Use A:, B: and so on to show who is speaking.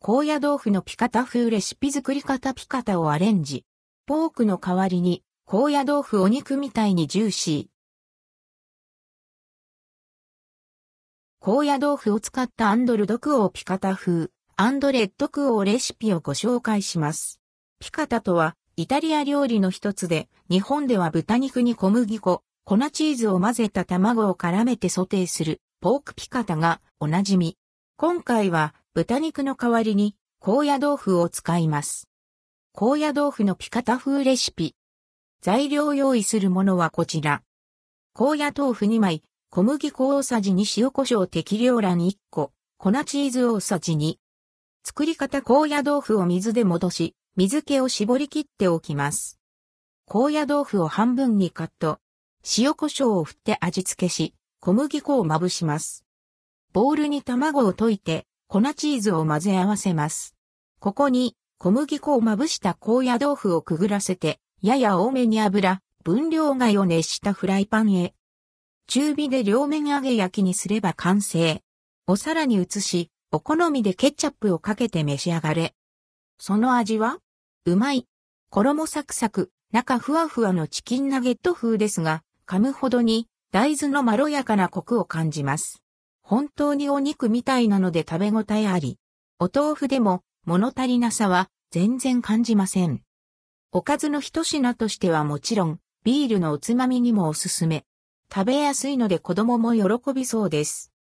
A: 高野豆腐のピカタ風レシピ作り方ピカタをアレンジ。ポークの代わりに高野豆腐お肉みたいにジューシー。高野豆腐を使った and ldquo ピカタ風、 and rdquo レシピをご紹介します。ピカタとは、イタリア料理の一つで、日本では豚肉に小麦粉、粉チーズを混ぜた卵を絡めてソテーする、ポークピカタがおなじみ。今回は豚肉の代わりに高野豆腐を使います。高野豆腐のピカタ風レシピ。材料用意するものはこちら。高野豆腐2枚、小麦粉大さじ2塩胡椒適量卵1個、粉チーズ大さじ2。作り方高野豆腐を水で戻し、水気を絞り切っておきます。高野豆腐を半分にカット。塩胡椒を振って味付けし、小麦粉をまぶします。ボウルに卵を溶いて、粉チーズを混ぜ合わせます。ここに小麦粉をまぶした高野豆腐をくぐらせて、やや多めに油、分量外を熱したフライパンへ。中火で両面揚げ焼きにすれば完成。お皿に移し、お好みでケチャップをかけて召し上がれ。その味は？うまい。衣サクサク、中ふわふわのチキンナゲット風ですが、噛むほどに大豆のまろやかなコクを感じます。本当にお肉みたいなので食べ応えあり。お豆腐でも物足りなさは全然感じません。おかずの一品としてはもちろん、ビールのおつまみにもおすすめ。食べやすいので子供も喜びそうです。